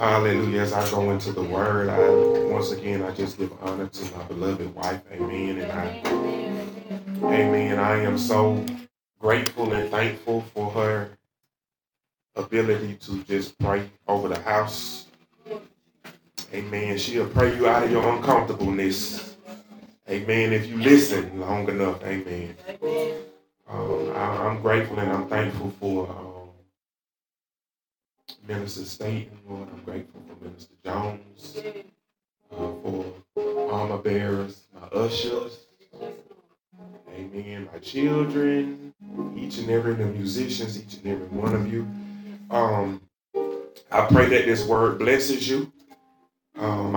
Hallelujah. As I go into the word, I once again I just give honor to my beloved wife. Amen. And I Amen. I am so grateful and thankful for her ability to just pray over the house. Amen. She'll pray you out of your uncomfortableness. Amen. If you listen long enough. Amen. Um, I, am grateful and I'm thankful for um, Minister Staten, Lord. I'm grateful for Minister Jones, uh, for armor bearers, my ushers. Amen. My children, each and every the musicians, each and every one of you. Um, I pray that this word blesses you. Um,